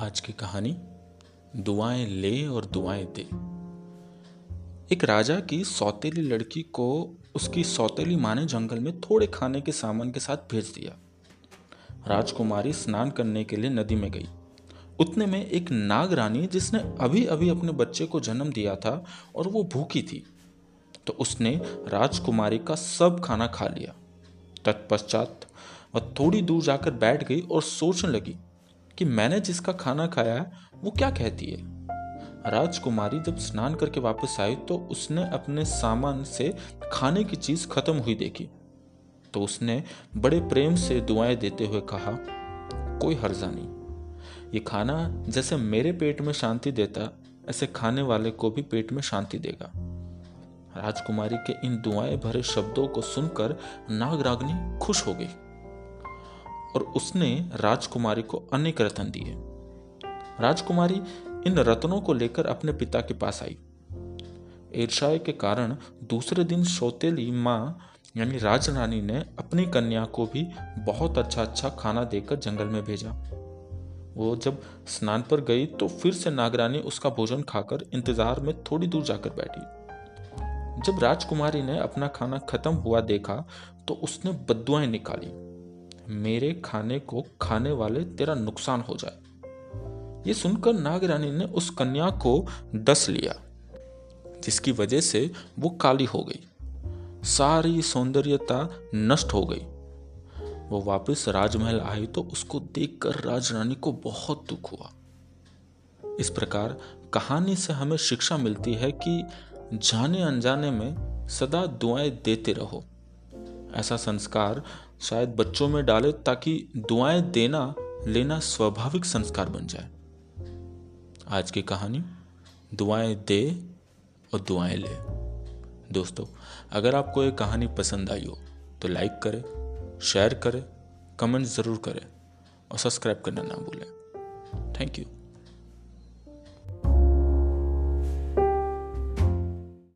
आज की कहानी, दुआएँ ले और दुआएँ दे। एक राजा की सौतेली लड़की को उसकी सौतेली माँ ने जंगल में थोड़े खाने के सामान के साथ भेज दिया। राजकुमारी स्नान करने के लिए नदी में गई। उतने में एक नाग रानी जिसने अभी अभी अपने बच्चे को जन्म दिया था और वो भूखी थी तो उसने राजकुमारी का सब खाना खा लिया। तत्पश्चात वह थोड़ी दूर जाकर बैठ गई और सोचने लगी कि मैंने जिसका खाना खाया है, वो क्या कहती है? राजकुमारी जब स्नान करके वापस आई तो उसने अपने सामान से खाने की चीज़ खत्म हुई देखी। तो उसने बड़े प्रेम से दुआएँ देते हुए कहा, कोई हर्जा नहीं। ये खाना जैसे मेरे पेट में शांति देता, ऐसे खाने वाले को भी पेट में शांति देगा। राजकुमारी के इन दुआएँ भरे शब्दों को सुनकर नागरागनी खुश हो गई। और उसने राजकुमारी को अनेक रतन दिए। राजकुमारी इन रत्नों को लेकर अपने पिता के पास आई। ईर्षाय के कारण दूसरे दिन सौतेली माँ, यानी राजरानी ने अपनी कन्या को भी बहुत अच्छा अच्छा खाना देकर जंगल में भेजा। वो जब स्नान पर गई तो फिर से नागरानी उसका भोजन खाकर इंतज़ार में थोड़ी दूर जाकर बैठी। जब राजकुमारी ने अपना खाना खत्म हुआ देखा तो उसने बदुआएँ निकाली। मेरे खाने को खाने वाले तेरा नुकसान हो जाए। ये सुनकर नागरानी ने उस कन्या को डस लिया, जिसकी वजह से वो काली हो गई। सारी सौंदर्यता नष्ट हो गई। वो वापस राजमहल आई तो उसको देखकर राजरानी को बहुत दुख हुआ। इस प्रकार कहानी से हमें शिक्षा मिलती है कि जाने अनजाने में सदा दुआएँ देते रहो। ऐसा संस्कार शायद बच्चों में डाले ताकि दुआएँ देना, लेना स्वाभाविक संस्कार बन जाए। आज की कहानी, दुआएँ दे और दुआएँ ले। दोस्तों, अगर आपको ये कहानी पसंद आई हो तो लाइक करें, शेयर करें, कमेंट ज़रूर करें और सब्सक्राइब करना ना भूलें। Thank you.